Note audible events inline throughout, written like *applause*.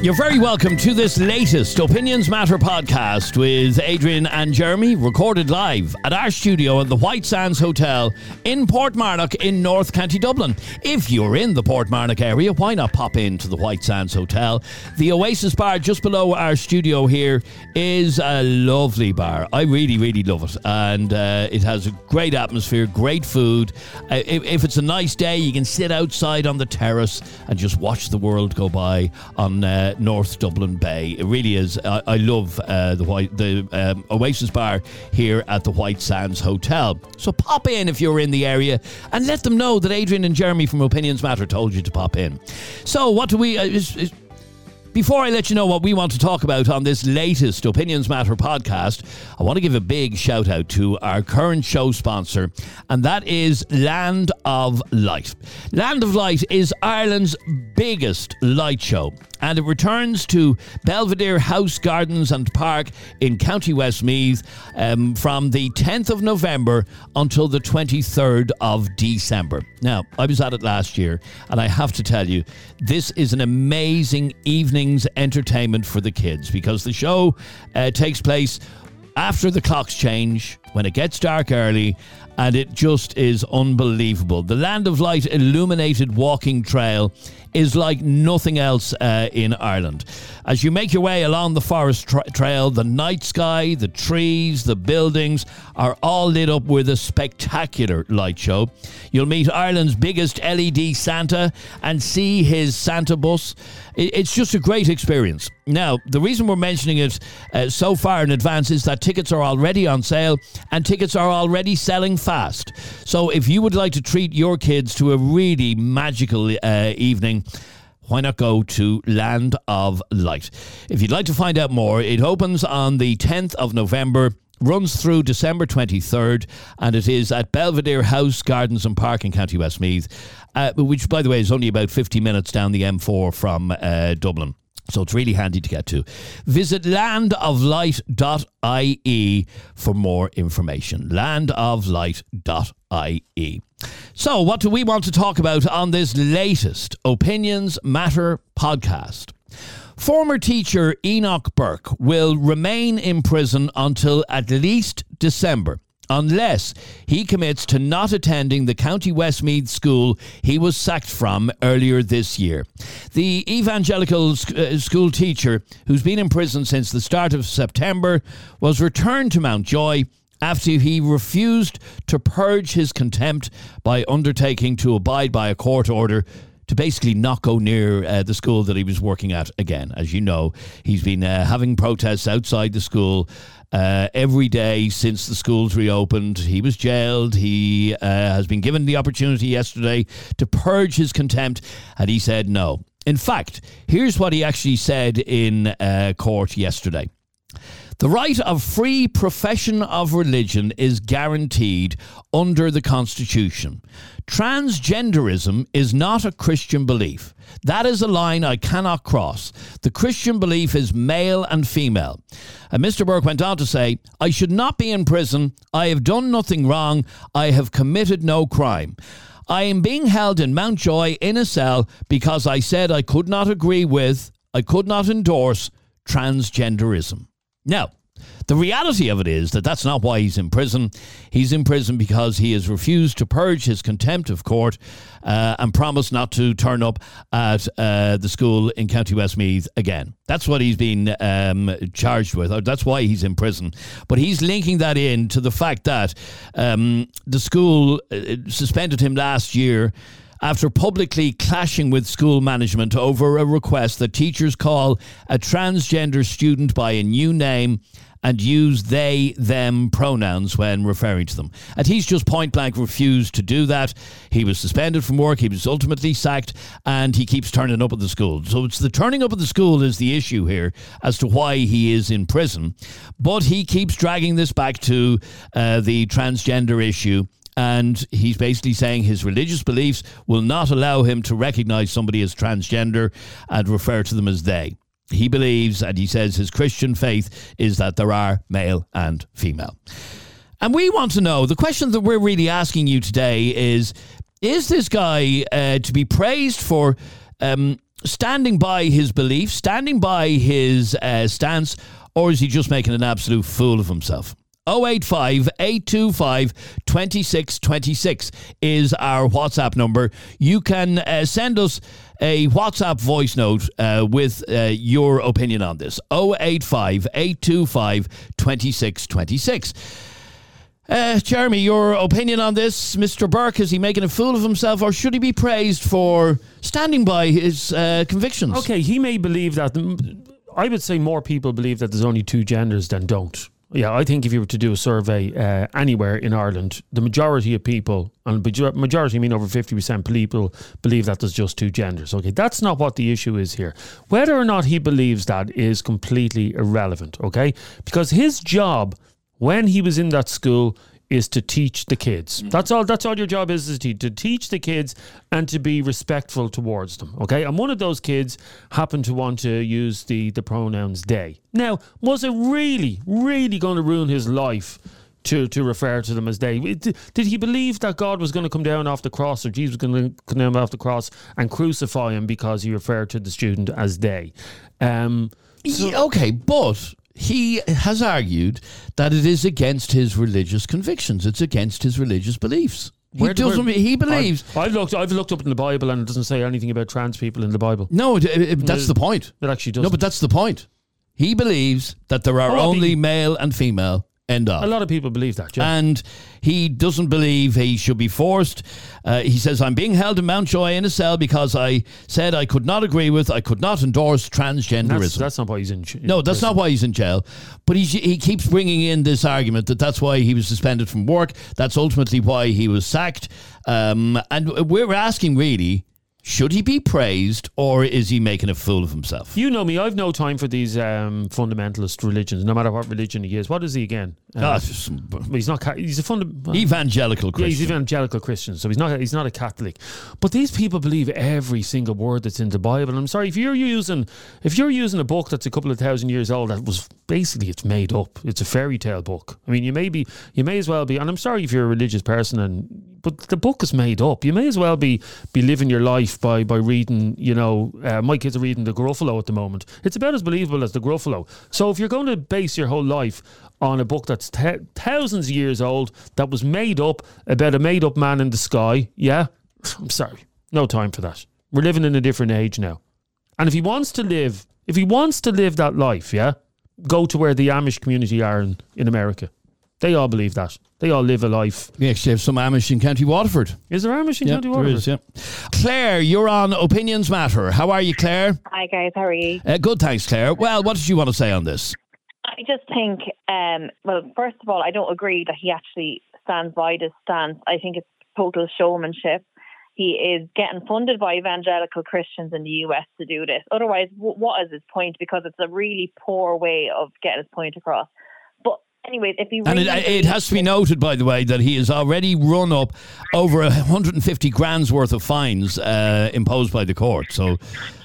You're very welcome to this latest Opinions Matter podcast with Adrian and Jeremy, recorded live at our studio at the White Sands Hotel in Portmarnock in North County Dublin. If you're in the Portmarnock area, why not pop into the White Sands Hotel? The Oasis Bar just below our studio here is a lovely bar. I really, really love it. And uh, it has a great atmosphere, great food. Uh, if, if it's a nice day, you can sit outside on the terrace and just watch the world go by on. Uh, North Dublin Bay. It really is. I, I love uh, the white the um, Oasis Bar here at the White Sands Hotel. So pop in if you're in the area and let them know that Adrian and Jeremy from Opinions Matter told you to pop in. So what do we? Uh, is, is, before I let you know what we want to talk about on this latest Opinions Matter podcast, I want to give a big shout out to our current show sponsor, and that is Land of Light. Land of Light is Ireland's biggest light show and it returns to Belvedere House Gardens and Park in County Westmeath um, from the 10th of November until the 23rd of December. Now, I was at it last year, and I have to tell you, this is an amazing entertainment for the kids because the show uh, takes place after the clocks change, when it gets dark early, and it just is unbelievable. The Land of Light illuminated walking trail is like nothing else uh, in Ireland. As you make your way along the forest tra- trail, the night sky, the trees, the buildings are all lit up with a spectacular light show. You'll meet Ireland's biggest LED Santa and see his Santa bus. It's just a great experience. Now, the reason we're mentioning it uh, so far in advance is that tickets are already on sale and tickets are already selling fast. So, if you would like to treat your kids to a really magical uh, evening, why not go to Land of Light? If you'd like to find out more, it opens on the 10th of November runs through December 23rd, and it is at Belvedere House, Gardens and Park in County Westmeath, uh, which, by the way, is only about 50 minutes down the M4 from uh, Dublin. So it's really handy to get to. Visit landoflight.ie for more information. Landoflight.ie. So, what do we want to talk about on this latest Opinions Matter podcast? Former teacher Enoch Burke will remain in prison until at least December unless he commits to not attending the County Westmeath school he was sacked from earlier this year. The evangelical uh, school teacher, who's been in prison since the start of September, was returned to Mountjoy after he refused to purge his contempt by undertaking to abide by a court order to basically not go near uh, the school that he was working at again. As you know, he's been uh, having protests outside the school uh, every day since the schools reopened. He was jailed. He uh, has been given the opportunity yesterday to purge his contempt, and he said no. In fact, here's what he actually said in uh, court yesterday. The right of free profession of religion is guaranteed under the Constitution. Transgenderism is not a Christian belief. That is a line I cannot cross. The Christian belief is male and female. And Mr. Burke went on to say, I should not be in prison. I have done nothing wrong. I have committed no crime. I am being held in Mountjoy in a cell because I said I could not agree with, I could not endorse transgenderism. Now, the reality of it is that that's not why he's in prison. He's in prison because he has refused to purge his contempt of court uh, and promised not to turn up at uh, the school in County Westmeath again. That's what he's been um, charged with. That's why he's in prison. But he's linking that in to the fact that um, the school uh, suspended him last year after publicly clashing with school management over a request that teachers call a transgender student by a new name and use they, them pronouns when referring to them. And he's just point blank refused to do that. He was suspended from work, he was ultimately sacked, and he keeps turning up at the school. So it's the turning up at the school is the issue here as to why he is in prison. But he keeps dragging this back to uh, the transgender issue and he's basically saying his religious beliefs will not allow him to recognize somebody as transgender and refer to them as they. he believes, and he says his Christian faith is that there are male and female. And we want to know the question that we're really asking you today is Is this guy uh, to be praised for um, standing by his belief, standing by his uh, stance, or is he just making an absolute fool of himself? 085 825 2626 is our WhatsApp number. You can uh, send us a WhatsApp voice note uh, with uh, your opinion on this. 085 825 2626. Uh, Jeremy, your opinion on this? Mr. Burke, is he making a fool of himself or should he be praised for standing by his uh, convictions? Okay, he may believe that. I would say more people believe that there's only two genders than don't. Yeah, I think if you were to do a survey uh, anywhere in Ireland, the majority of people, and majority I mean over 50% people, believe that there's just two genders. Okay, that's not what the issue is here. Whether or not he believes that is completely irrelevant, okay? Because his job when he was in that school is to teach the kids. Mm-hmm. That's all. That's all your job is, is to, to teach the kids and to be respectful towards them. Okay. And one of those kids happened to want to use the the pronouns they. Now, was it really, really going to ruin his life? To, to refer to them as they. Did he believe that God was going to come down off the cross or Jesus was going to come down off the cross and crucify him because he referred to the student as they? Um, so, yeah, okay, but he has argued that it is against his religious convictions. It's against his religious beliefs. He doesn't. Where, he believes. I've, I've, looked. I've looked up in the Bible, and it doesn't say anything about trans people in the Bible. No, it, it, that's it, the point. It actually does. No, but that's the point. He believes that there are oh, only male and female, End of. A lot of people believe that, yeah. And he doesn't believe he should be forced. Uh, he says, I'm being held in Mountjoy in a cell because I said I could not agree with, I could not endorse transgenderism. That's, that's not why he's in, in No, that's prison. not why he's in jail. But he, he keeps bringing in this argument that that's why he was suspended from work. That's ultimately why he was sacked. Um, and we're asking, really, should he be praised or is he making a fool of himself? You know me, I've no time for these um, fundamentalist religions, no matter what religion he is. What is he again? Uh, he's not. He's a funda- evangelical Christian. Yeah, he's evangelical Christian, so he's not. He's not a Catholic. But these people believe every single word that's in the Bible. I'm sorry if you're using if you're using a book that's a couple of thousand years old that was basically it's made up. It's a fairy tale book. I mean, you may be, you may as well be. And I'm sorry if you're a religious person and but the book is made up. You may as well be be living your life by by reading. You know, uh, my kids are reading the Gruffalo at the moment. It's about as believable as the Gruffalo. So if you're going to base your whole life on a book that's te- thousands of years old that was made up about a made up man in the sky, yeah, I'm sorry, no time for that. We're living in a different age now. And if he wants to live, if he wants to live that life, yeah, go to where the Amish community are in, in America. They all believe that. They all live a life. We actually have some Amish in County Waterford. Is there Amish in County Waterford? There is, yeah. Claire, you're on Opinions Matter. How are you, Claire? Hi, guys. How are you? Uh, good, thanks, Claire. Well, what did you want to say on this? I just think, um, well, first of all, I don't agree that he actually stands by this stance. I think it's total showmanship. He is getting funded by evangelical Christians in the US to do this. Otherwise, what is his point? Because it's a really poor way of getting his point across anyways, if he really and it, it, has to be noted, by the way, that he has already run up over 150 grand's worth of fines uh, imposed by the court. So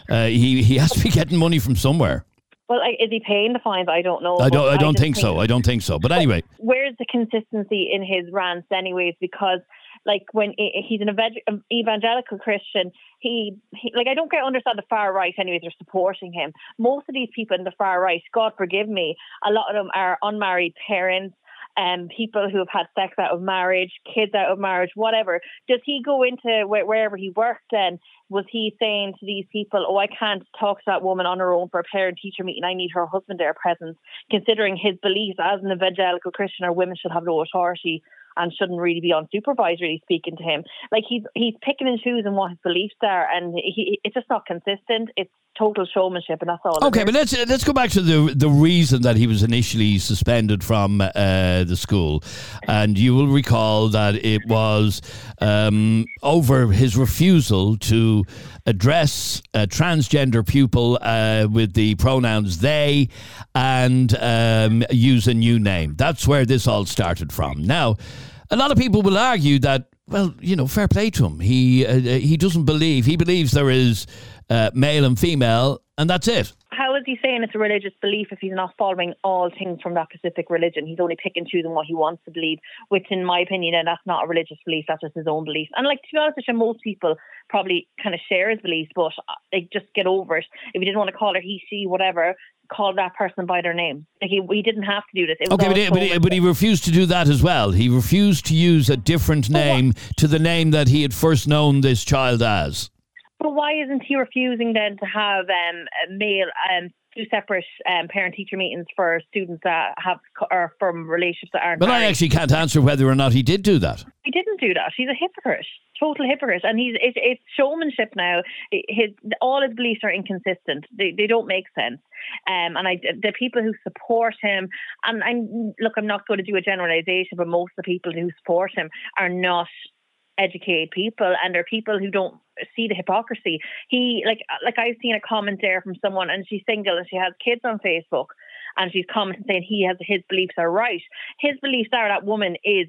uh, he he has to be getting money from somewhere. Well, is he paying the fines? I don't know. I don't. I don't I think, think so. I don't think so. But anyway, where's the consistency in his rants, anyways? Because like when he's an evangelical Christian, he, he, like I don't get understand the far right anyways are supporting him. Most of these people in the far right, God forgive me, a lot of them are unmarried parents um, people who have had sex out of marriage, kids out of marriage, whatever. Does he go into wh- wherever he works then? Was he saying to these people, oh, I can't talk to that woman on her own for a parent teacher meeting, I need her husband there present, considering his beliefs as an evangelical Christian or women should have no authority and shouldn't really be unsupervised really speaking to him. Like he's he's picking and choosing what his beliefs are, and he, it's just not consistent. It's total showmanship, and that's all. Okay, but let's let's go back to the the reason that he was initially suspended from uh, the school, and you will recall that it was um, over his refusal to address a transgender pupil uh, with the pronouns they and um, use a new name. That's where this all started from. Now, a lot of people will argue that well, you know, fair play to him. He uh, he doesn't believe. He believes there is uh, male and female, and that's it. how is he saying it's a religious belief if he's not following all things from that specific religion? He's only picking choosing what he wants to believe, which, in my opinion, and that's not a religious belief. That's just his own belief. And like to be honest with you, most people probably kind of share his beliefs, but uh, they just get over it. If he didn't want to call her he, she, whatever, call that person by their name. Like he, he didn't have to do this. okay, but he, but, he, but he, refused to do that as well. He refused to use a different name to the name that he had first known this child as. But why isn't he refusing then to have um, male um, two separate um, parent teacher meetings for students that have or from relationships that aren't. But married. I actually can't answer whether or not he did do that. He didn't do that. He's a hypocrite, total hypocrite, and he's it's, it's showmanship now. His all his beliefs are inconsistent. They they don't make sense. Um, and I the people who support him, and I'm look, I'm not going to do a generalization, but most of the people who support him are not educated people and they're people who don't see the hypocrisy. He like like I've seen a comment there from someone and she's single and she has kids on Facebook and she's commenting saying he has his beliefs are right. His beliefs are that woman is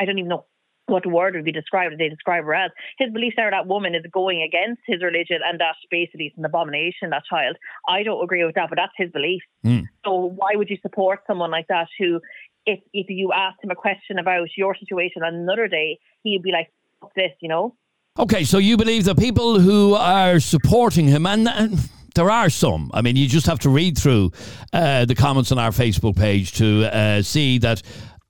I don't even know what word would be described they describe her as. His beliefs are that woman is going against his religion and that basically it's an abomination, that child. I don't agree with that, but that's his belief. Mm. So why would you support someone like that who if if you asked him a question about your situation on another day, he'd be like, this, you know? Okay, so you believe the people who are supporting him, and, and there are some. I mean, you just have to read through uh, the comments on our Facebook page to uh, see that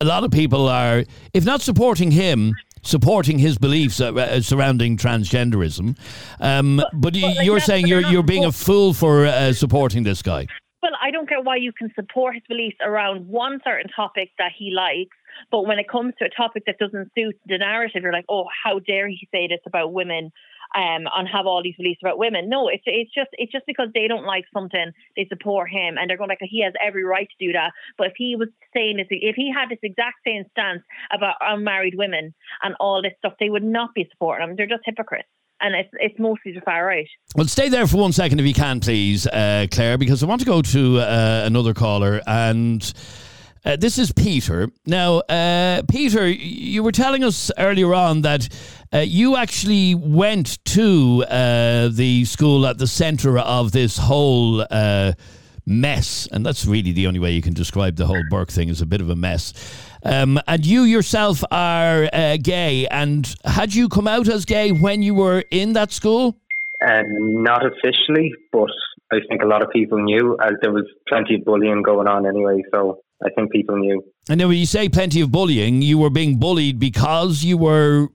a lot of people are, if not supporting him, supporting his beliefs uh, uh surrounding transgenderism. Um, but, but, but you're saying you're you're being a fool for uh, supporting this guy. Well, I don't care why you can support his beliefs around one certain topic that he likes but when it comes to a topic that doesn't suit the narrative, you're like, oh, how dare he say this about women? Um, and have all these beliefs about women. No, it's it's just it's just because they don't like something, they support him, and they're going like he has every right to do that. But if he was saying this, if he had this exact same stance about unmarried women and all this stuff, they would not be supporting him. They're just hypocrites and it's it's mostly the far right. Well, stay there for one second if you can, please, uh, Claire, because I want to go to uh, another caller and. Uh, this is Peter. Now, uh, Peter, you were telling us earlier on that uh, you actually went to uh, the school at the centre of this whole uh, mess, and that's really the only way you can describe the whole Burke thing is a bit of a mess. Um, and you yourself are uh, gay, and had you come out as gay when you were in that school? not officially, but I think a lot of people knew, as there was plenty of bullying going on anyway. So I think people knew. And then when you say plenty of bullying, you were being bullied because you were,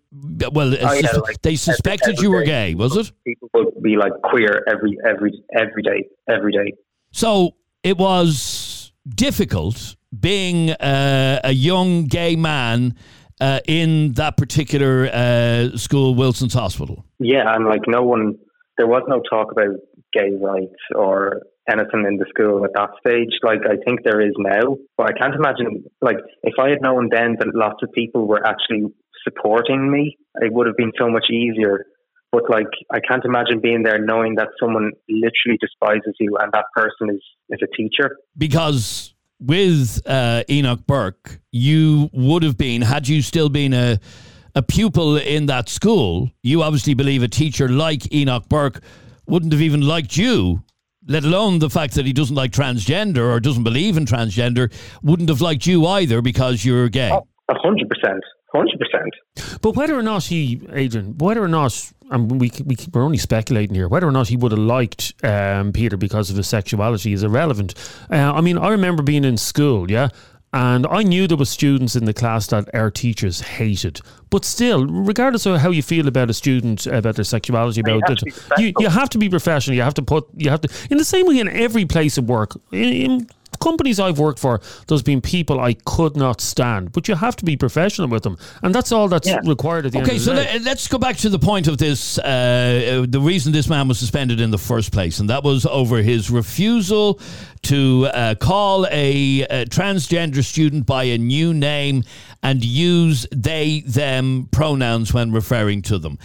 well, oh, yeah, like they suspected every, you were gay, was it? People would be like queer every every every day, every day. So it was difficult being uh, a young gay man uh, in that particular uh, school, Wilson's Hospital. Yeah, and like no one, there was no talk about gay rights or anything in the school at that stage. Like I think there is now, but I can't imagine. Like if I had known then that lots of people were actually supporting me, it would have been so much easier. But like I can't imagine being there knowing that someone literally despises you and that person is is a teacher. Because with uh, Enoch Burke, you would have been had you still been a a pupil in that school. You obviously believe a teacher like Enoch Burke wouldn't have even liked you let alone the fact that he doesn't like transgender or doesn't believe in transgender, wouldn't have liked you either because you're gay. A hundred percent. Hundred percent. But whether or not he, Adrian, whether or not, and we, we we're only speculating here, whether or not he would have liked um, Peter because of his sexuality is irrelevant. Uh, I mean, I remember being in school, yeah, and I knew there were students in the class that our teachers hated. But still, regardless of how you feel about a student, about their sexuality, about it, you, you have to be professional. You have to put, you have to, in the same way in every place of work, in, in companies I've worked for, there's been people I could not stand, but you have to be professional with them, and that's all that's yeah. required at the okay, end. Okay, so let, us go back to the point of this. Uh, the reason this man was suspended in the first place, and that was over his refusal to uh, call a, a transgender student by a new name and use they them pronouns when referring to them.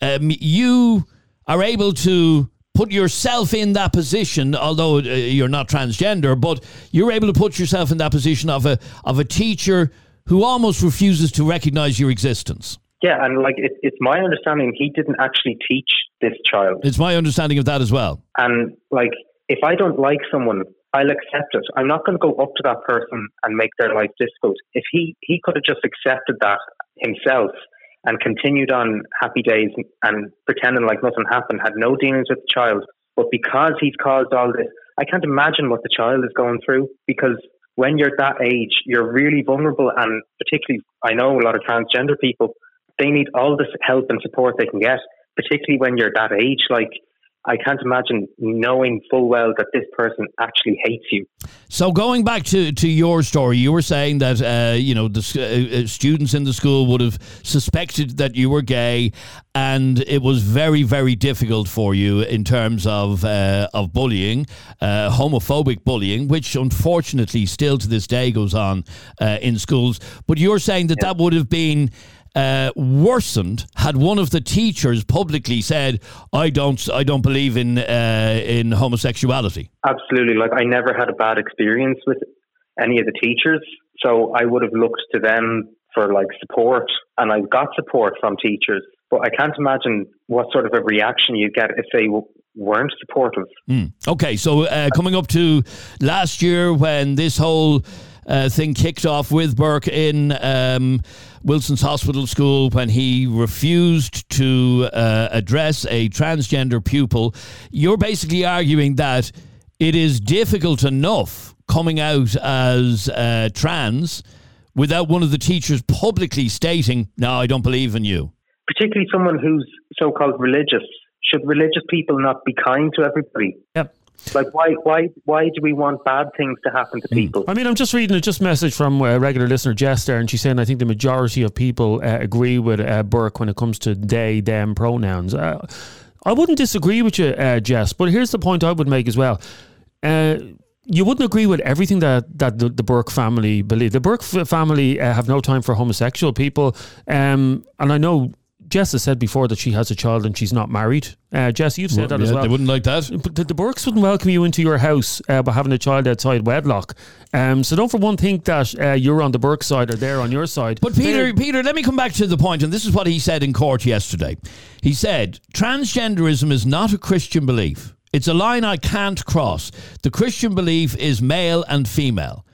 Um, you are able to put yourself in that position, although uh, you're not transgender, but you're able to put yourself in that position of a of a teacher who almost refuses to recognize your existence. Yeah, and like it, it's my understanding he didn't actually teach this child. It's my understanding of that as well. And like if I don't like someone, I'll accept it. I'm not going to go up to that person and make their life difficult. If he, he could have just accepted that himself and continued on happy days and pretending like nothing happened, had no dealings with the child, but because he's caused all this, I can't imagine what the child is going through because when you're that age, you're really vulnerable. And particularly, I know a lot of transgender people, they need all this help and support they can get, particularly when you're that age. Like, I can't imagine knowing full well that this person actually hates you. So going back to, to your story, you were saying that uh, you know the uh, uh, students in the school would have suspected that you were gay, and it was very very difficult for you in terms of uh, of bullying, uh, homophobic bullying, which unfortunately still to this day goes on uh, in schools. But you're saying that yeah. that would have been uh, worsened had one of the teachers publicly said, "I don't, I don't believe in uh, in homosexuality." Absolutely. Like I never had a bad experience with any of the teachers, so I would have looked to them for like support, and I got support from teachers. But I can't imagine what sort of a reaction you'd get if they weren't supportive. Mm. Okay, so uh, coming up to last year when this whole uh, thing kicked off with Burke in um, Wilson's Hospital School when he refused to uh, address a transgender pupil. You're basically arguing that it is difficult enough coming out as uh, trans without one of the teachers publicly stating, No, I don't believe in you. Particularly someone who's so called religious. Should religious people not be kind to everybody? Yep. Like why why why do we want bad things to happen to hmm. people? I mean, I'm just reading a just message from a regular listener Jess there, and she's saying I think the majority of people uh, agree with uh, Burke when it comes to they them pronouns. Uh, I wouldn't disagree with you, uh, Jess, but here's the point I would make as well. Uh, you wouldn't agree with everything that, that the, the Burke family believe. The Burke family uh, have no time for homosexual people, um, and I know Jess has said before that she has a child and she's not married. Uh, Jess, you've said well, that yeah, as well. They wouldn't like that. But the, the Burkes wouldn't welcome you into your house uh, by having a child outside wedlock. Um, so don't for one think that uh, you're on the Burke side or they're on your side. But Peter, they're, Peter, let me come back to the point, and this is what he said in court yesterday. He said transgenderism is not a Christian belief. It's a line I can't cross. The Christian belief is male and female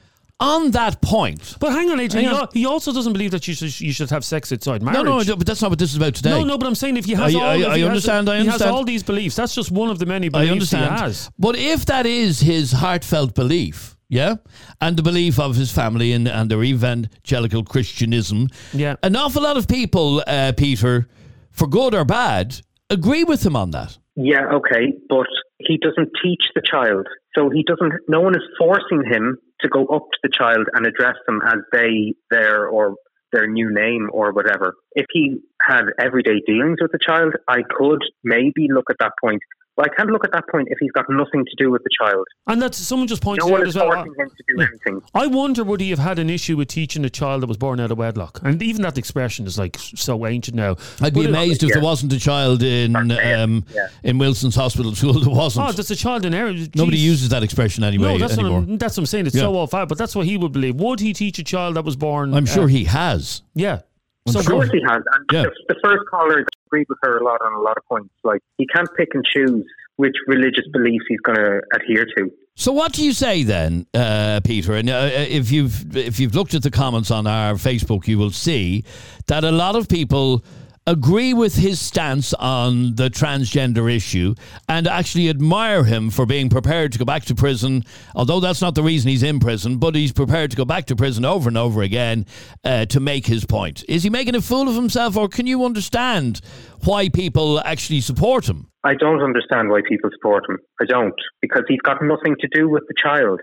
on that point. But hang on, Adrian. Hang on. He also doesn't believe that you should, you should have sex outside marriage. No, no, but that's not what this is about today. No, no, but I'm saying if he has I, all, I, I understand. Has, I understand. He has all these beliefs. That's just one of the many beliefs I understand. he has. But if that is his heartfelt belief, yeah, and the belief of his family and, and their evangelical Christianism, yeah, an awful lot of people, uh, Peter, for good or bad, agree with him on that. Yeah, okay, but he doesn't teach the child. So he doesn't, no one is forcing him to go up to the child and address them as they, their, or their new name or whatever. If he had everyday dealings with the child, I could maybe look at that point. Well, I can't look at that point if he's got nothing to do with the child. And that's someone just pointed no out as well. Him to do anything. *laughs* I wonder would he have had an issue with teaching a child that was born out of wedlock? And even that expression is like so ancient now. I'd be amazed if yeah. there wasn't a child in um, yeah. in Wilson's hospital school *laughs* that wasn't. Oh, there's a child in there. Nobody uses that expression anyway no, that's anymore. What I'm, that's what I'm saying. It's yeah. so off out, but that's what he would believe. Would he teach a child that was born? I'm sure uh, he has. Yeah. So of course he has. And yeah. the, the first caller agreed with her a lot on a lot of points. Like he can't pick and choose which religious beliefs he's going to adhere to. So, what do you say then, uh, Peter? And uh, if you've if you've looked at the comments on our Facebook, you will see that a lot of people agree with his stance on the transgender issue and actually admire him for being prepared to go back to prison, although that's not the reason he's in prison, but he's prepared to go back to prison over and over again uh, to make his point. Is he making a fool of himself, or can you understand why people actually support him? I don't understand why people support him. I don't, because he's got nothing to do with the child.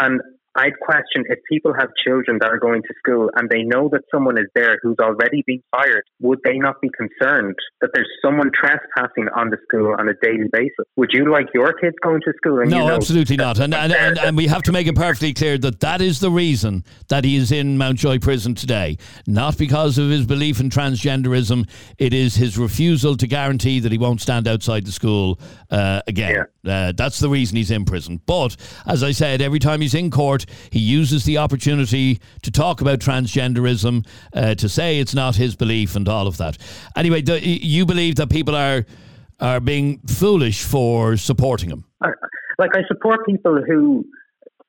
And I'd question if people have children that are going to school and they know that someone is there who's already been fired, would they not be concerned that there's someone trespassing on the school on a daily basis? Would you like your kids going to school? no, you know absolutely not. And and, and, and, we have to make it perfectly clear that that is the reason that he is in Mountjoy prison today. Not because of his belief in transgenderism, it is his refusal to guarantee that he won't stand outside the school uh, again. Yeah. Uh, that's the reason he's in prison. But as I said, every time he's in court, he uses the opportunity to talk about transgenderism, uh, to say it's not his belief and all of that. Anyway, do, you believe that people are are being foolish for supporting him? Like I support people who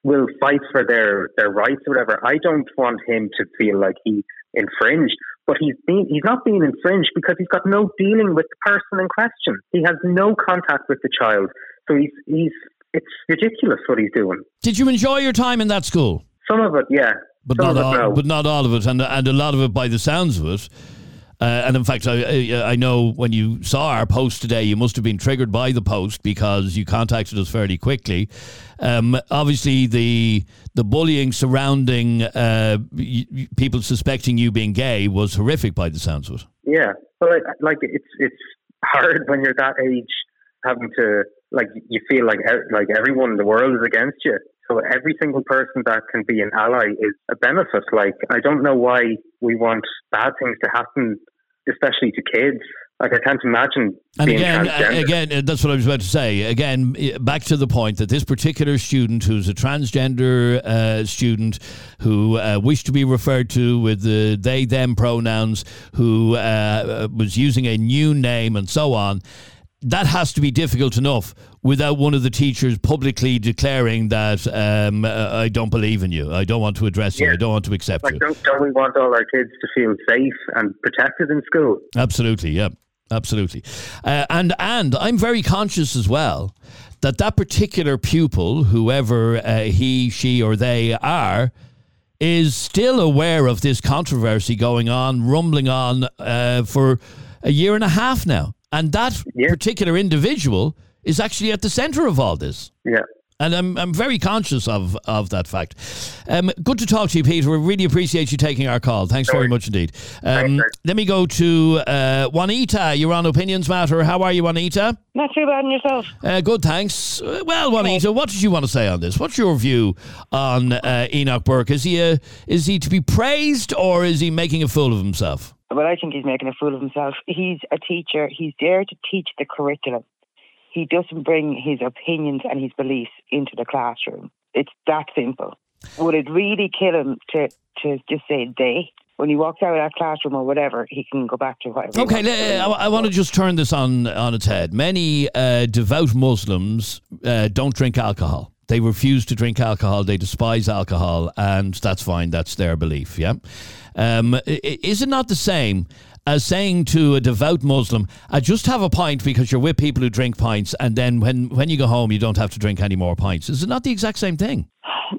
will fight for their their rights or whatever. I don't want him to feel like he infringed, but he's being he's not being infringed because he's got no dealing with the person in question. He has no contact with the child, so he's he's it's ridiculous what he's doing. Did you enjoy your time in that school? Some of it, yeah, but Some not all. no. But not all of it, and and a lot of it, by the sounds of it. Uh, and in fact, I, I know when you saw our post today, you must have been triggered by the post because you contacted us fairly quickly. Um, obviously, the the bullying surrounding uh, people suspecting you being gay was horrific by the sounds of it. Yeah, but like, like it's it's hard when you're that age, having to like you feel like like everyone in the world is against you. So every single person that can be an ally is a benefit. Like I don't know why we want bad things to happen, especially to kids. Like I can't imagine And being again, again, that's what I was about to say. Again, back to the point that this particular student, who's a transgender uh, student, who uh, wished to be referred to with the they them pronouns, who uh, was using a new name and so on. That has to be difficult enough without one of the teachers publicly declaring that um, I don't believe in you, I don't want to address you, Yeah. I don't want to accept like you. don't, don't we want all our kids to feel safe and protected in school? Absolutely, yeah, absolutely. Uh, and and I'm very conscious as well that that particular pupil, whoever uh, he, she, or they are, is still aware of this controversy going on, rumbling on uh, for a year and a half now, and that Yeah. particular individual is actually at the centre of all this. Yeah. And I'm, I'm very conscious of, of that fact. Um, good to talk to you, Peter. We really appreciate you taking our call. Thanks very much indeed. Um, Thanks, let me go to uh, Juanita. You're on Opinions Matter. How are you, Juanita? Not too bad on yourself. Uh, good, thanks. Uh, Well, Juanita, what did you want to say on this? What's your view on uh, Enoch Burke? Is he a, is he to be praised or is he making a fool of himself? Well, I think he's making a fool of himself. He's a teacher. He's there to teach the curriculum. He doesn't bring his opinions and his beliefs into the classroom. It's that simple. Would it really kill him to, to just say they? When he walks out of that classroom or whatever, he can go back to whatever. Okay, wants to le- do. I, I want to just turn this on on its head. Many uh, devout Muslims uh, don't drink alcohol. They refuse to drink alcohol. They despise alcohol, and that's fine. That's their belief. Yeah, um, is it not the same as saying to a devout Muslim, "I just have a pint because you're with people who drink pints, and then when when you go home, you don't have to drink any more pints"? Is it not the exact same thing?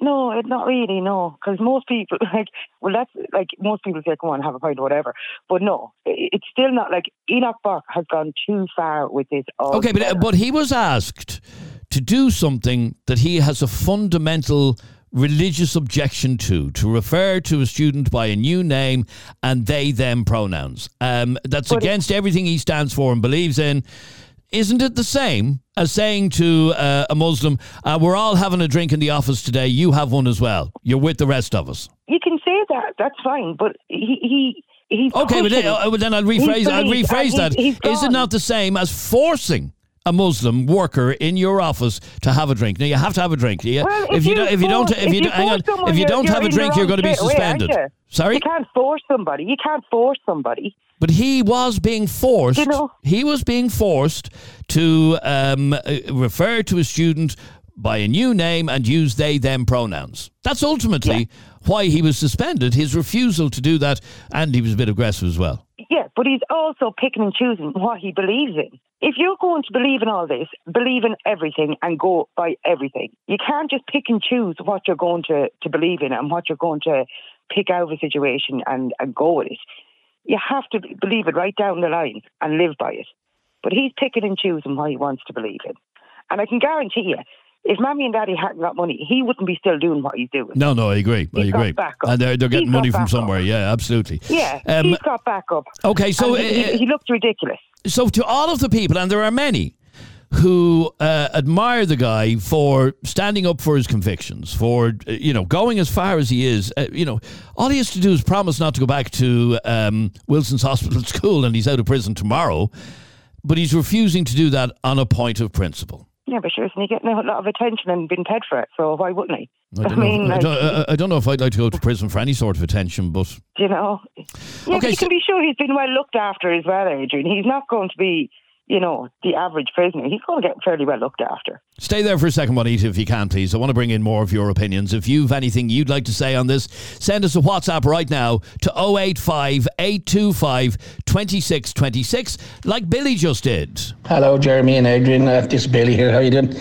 No, it, not really, no. Because most people, *laughs* like, well, that's like most people say, come on, have a pint or whatever. But no, it's still not like Enoch Burke has gone too far with this. Okay, but but he was asked to do something that he has a fundamental religious objection to to refer to a student by a new name and they them pronouns. Um, that's But against everything he stands for and believes in. Isn't it the same as saying to uh, a Muslim, uh, "We're all having a drink in the office today. You have one as well. You're with the rest of us." you can say that. That's fine. But he he he's Okay, but then, uh, then I'll rephrase. I'll rephrase and that. Is it not the same as forcing a Muslim worker in your office to have a drink? Now you have to have a drink. You- Well, if you you don't, if you don't, if you, if hang on, if you don't have a drink, you're going to be away, suspended. you? Sorry, You can't force somebody. You can't force somebody. but he was being forced. You know- He was being forced to um, uh, refer to a student by a new name and use they them pronouns. That's ultimately why he was suspended. His refusal to do that, and he was a bit aggressive as well. Yeah, but he's also picking and choosing what he believes in. If you're going to believe in all this, believe in everything and go by everything. You can't just pick and choose what you're going to, to believe in and what you're going to pick out of a situation and, and go with it. You have to believe it right down the line and live by it. But he's picking and choosing what he wants to believe in. And I can guarantee you, if mommy and daddy hadn't got money, he wouldn't be still doing what he's doing. No, no, I agree. I got agree. And they're, they're getting He's money from somewhere. Yeah, absolutely. Yeah, Um, he's got backup. Okay, so And he, uh, he looked ridiculous. So to all of the people, and there are many who uh, admire the guy for standing up for his convictions, for uh, you know going as far as he is. Uh, you know, all he has to do is promise not to go back to um, Wilson's *laughs* Hospital School, and he's out of prison tomorrow. But he's refusing to do that on a point of principle. Yeah, but sure, isn't he getting a lot of attention and been paid for it? So why wouldn't he? I don't, mean, know, I, don't, I, I don't know if I'd like to go to prison for any sort of attention, but you know. Yeah, Okay, but you so- can be sure he's been well looked after as well, Adrian. He's not going to be, you know, the average prisoner, he's going to get fairly well looked after. Stay there for a second, Juanita, if you can, please. I want to bring in more of your opinions. If you've anything you'd like to say on this, send us a WhatsApp right now to 085 825 2626, like Billy just did. Hello, Jeremy and Adrian. Uh, this is Billy here. How you doing?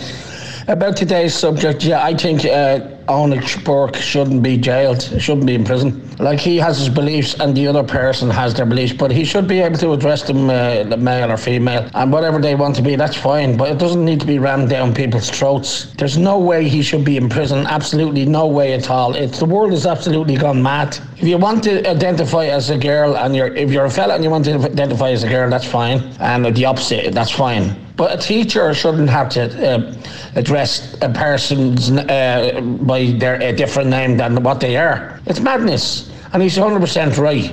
About today's subject, yeah, I think uh, Enoch Burke shouldn't be jailed, shouldn't be in prison. Like he has his beliefs and the other person has their beliefs, but he should be able to address them, uh, male or female, and whatever they want to be, that's fine. But it doesn't need to be rammed down people's throats. There's no way he should be in prison. Absolutely no way at all. It's the world has absolutely gone mad. If you want to identify as a girl and you're if you're a fella and you want to identify as a girl, that's fine, and the opposite, that's fine. But a teacher shouldn't have to uh, address a person's uh, by their a different name than what they are. It's madness, and he's 100% right.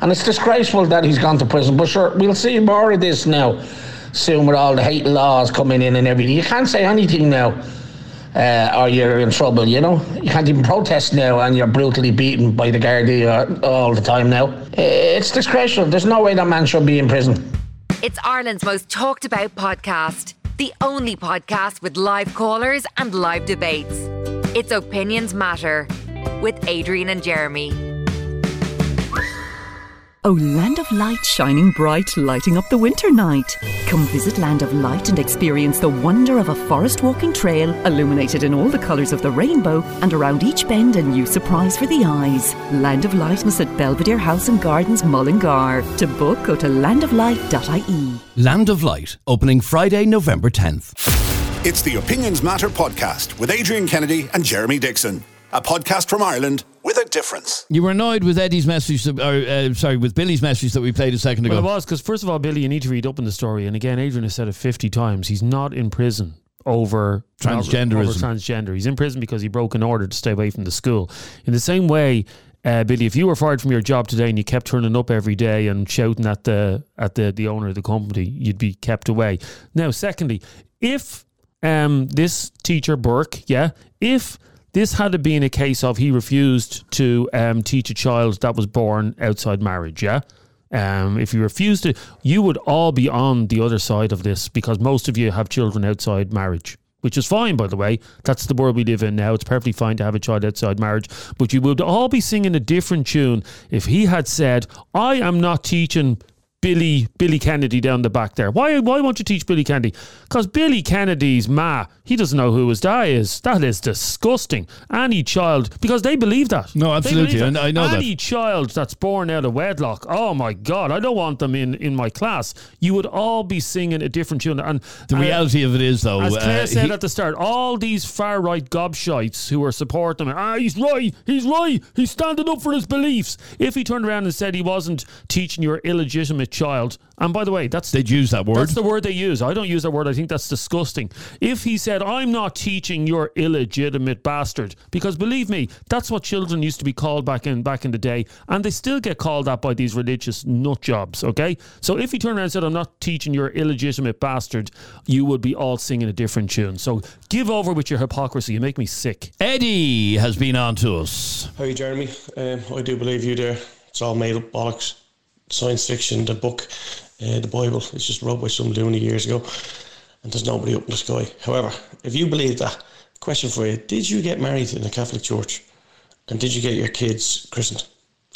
And it's disgraceful that he's gone to prison. But sure, we'll see more of this now soon with all the hate laws coming in and everything. You can't say anything now. Uh, or you're in trouble, you know. You can't even protest now, and you're brutally beaten by the Gardaí all the time now. It's disgraceful. There's no way that man should be in prison. It's Ireland's most talked about podcast, the only podcast with live callers and live debates. It's Opinions Matter with Adrian and Jeremy. Oh, Land of Light shining bright, lighting up the winter night. Come visit Land of Light and experience the wonder of a forest walking trail, illuminated in all the colours of the rainbow, and around each bend a new surprise for the eyes. Land of Light is at Belvedere House and Gardens, Mullingar. To book, go to landoflight.ie. Land of Light, opening Friday, November 10th. It's the Opinions Matter podcast with Adrian Kennedy and Jeremy Dixon, a podcast from Ireland with a difference. You were annoyed with Eddie's message, or uh, sorry, with Billy's message that we played a second ago. Well, it was because first of all, Billy, you need to read up in the story, and again, Adrian has said it fifty times. He's not in prison over Transgenderism. Over transgender. He's in prison because he broke an order to stay away from the school. In the same way, uh, Billy, if you were fired from your job today and you kept turning up every day and shouting at the at the, the owner of the company, you'd be kept away. Now, secondly, if um, this teacher Burke, yeah, if this had been a case of he refused to um, teach a child that was born outside marriage, yeah. Um, if you refuse to, you would all be on the other side of this because most of you have children outside marriage which is fine, by the way. That's the world we live in now. It's perfectly fine to have a child outside marriage. But you would all be singing a different tune if he had said, I am not teaching Billy Billy Kennedy down the back there. Why why won't you teach Billy Kennedy? Because Billy Kennedy's ma, he doesn't know who his dad is. That is disgusting. Any child, because they believe that. No, absolutely. That. I, I know Any that. child that's born out of wedlock, oh my God, I don't want them in, in my class. You would all be singing a different tune. And The reality of it is, though, as Claire uh, said he- at the start, all these far right gobshites who are supporting him, ah, he's right, he's right, he's standing up for his beliefs. If he turned around and said he wasn't teaching your illegitimate child, and by the way, that's they'd use that word. that's the word they use. I don't use that word. I think that's disgusting. If he said, I'm not teaching your illegitimate bastard, because believe me, that's what children used to be called back in back in the day, and they still get called that by these religious nut jobs, okay? So if he turned around and said, I'm not teaching your illegitimate bastard, you would be all singing a different tune. So give over with your hypocrisy. You make me sick. Eddie has been on to us. How you, Jeremy? Um, I do believe you there. It's all made up bollocks. Science fiction, the book, uh, the Bible, it's just wrote by some loony years ago, and there's nobody up in the sky. However, if you believe that, question for you: Did you get married in a Catholic church, and did you get your kids christened?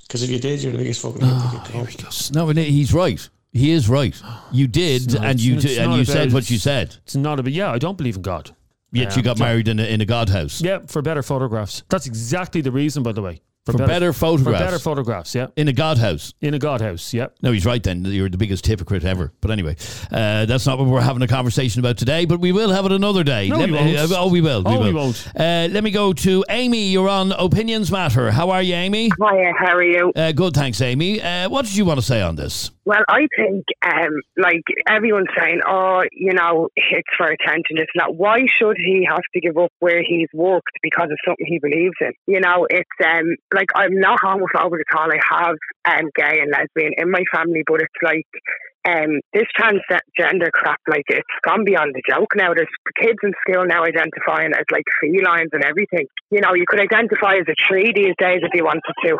Because if you did, you're the biggest fucking. Oh, No, he's right. He is right. *gasps* You did, not- and you it's did, and you about- said what you said. It's not about, yeah, I don't believe in God. Yet you Um, got married in a, in a god house. Yeah, for better photographs. That's exactly the reason, by the way. For better For photographs. better photographs, yeah. In a god house. In a god house, yeah. No, he's right then. You're the biggest hypocrite ever. But anyway, uh, that's not what we're having a conversation about today, but we will have it another day. No, Let we me- won't. uh, oh, we will. Oh, will. we won't. Uh, let me go to Amy. You're on Opinions Matter. How are you, Amy? Hiya, how are you? Uh, good, thanks, Amy. Uh, what did you want to say on this? Well, I think, um, like everyone's saying, oh, you know, it's for attention. It's not. Why should he have to give up where he's worked because of something he believes in? You know, it's um, like I'm not homophobic at all. I have um, gay and lesbian in my family, but it's like um, this transgender crap, like it's gone beyond the joke now. There's kids in school now identifying as like felines and everything. You know, you could identify as a tree these days if you wanted to.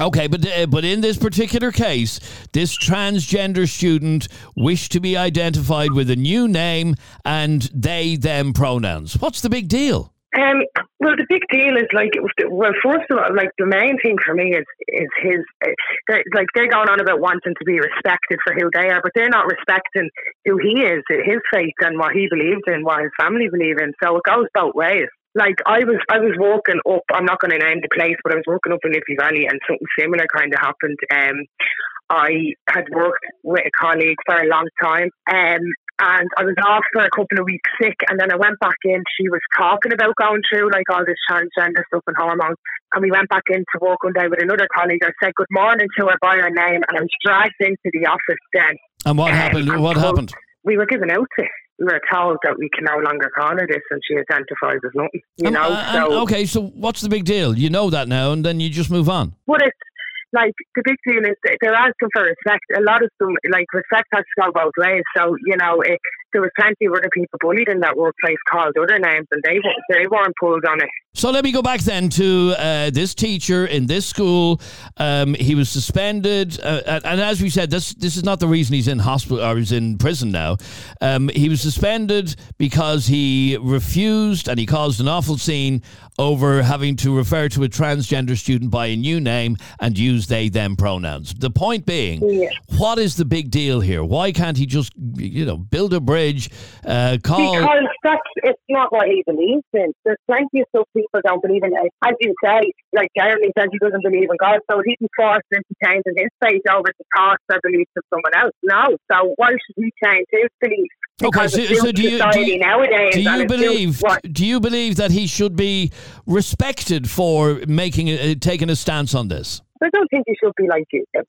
Okay, but uh, but in this particular case, this transgender student wished to be identified with a new name and they them pronouns. What's the big deal? Um, well, the big deal is like, well, first of all, like the main thing for me is is his, they're, like they're going on about wanting to be respected for who they are, but they're not respecting who he is, his faith, and what he believes in, what his family believe in. So it goes both ways. Like I was, I was walking up. I'm not going to name the place, but I was walking up in Liffey Valley, and something similar kind of happened. Um, I had worked with a colleague for a long time, um, and I was off for a couple of weeks sick, and then I went back in. She was talking about going through like all this transgender stuff and hormones, and we went back in to work one day with another colleague. I said good morning to her by her name, and I was dragged into the office then. And what um, happened? And what happened? We were given out to. We were told that we can no longer call her this, and she identifies as nothing. You um, know. Uh, so okay, so what's the big deal? You know that now, and then you just move on. What it's like the big deal is they're asking for respect. A lot of them, like respect has to go both ways. So you know, it, there was plenty of other people bullied in that workplace called other names, and they they weren't pulled on it. So let me go back then to uh, this teacher in this school. Um, he was suspended, uh, and as we said, this this is not the reason he's in hospital or he's in prison now. Um, he was suspended because he refused and he caused an awful scene over having to refer to a transgender student by a new name and use they them pronouns. The point being, yeah. what is the big deal here? Why can't he just you know build a bridge, uh, call? Because that's it's not what he believes in. There's plenty of stuff people don't believe in. It. As you say, like Jeremy says, he doesn't believe in God, so he he's forced into changing his faith over to trust or beliefs of someone else. No, so why should he change his beliefs? Okay, so, so do you, do you, nowadays, do you believe do you believe that he should be respected for making taking a stance on this? I don't think he should be like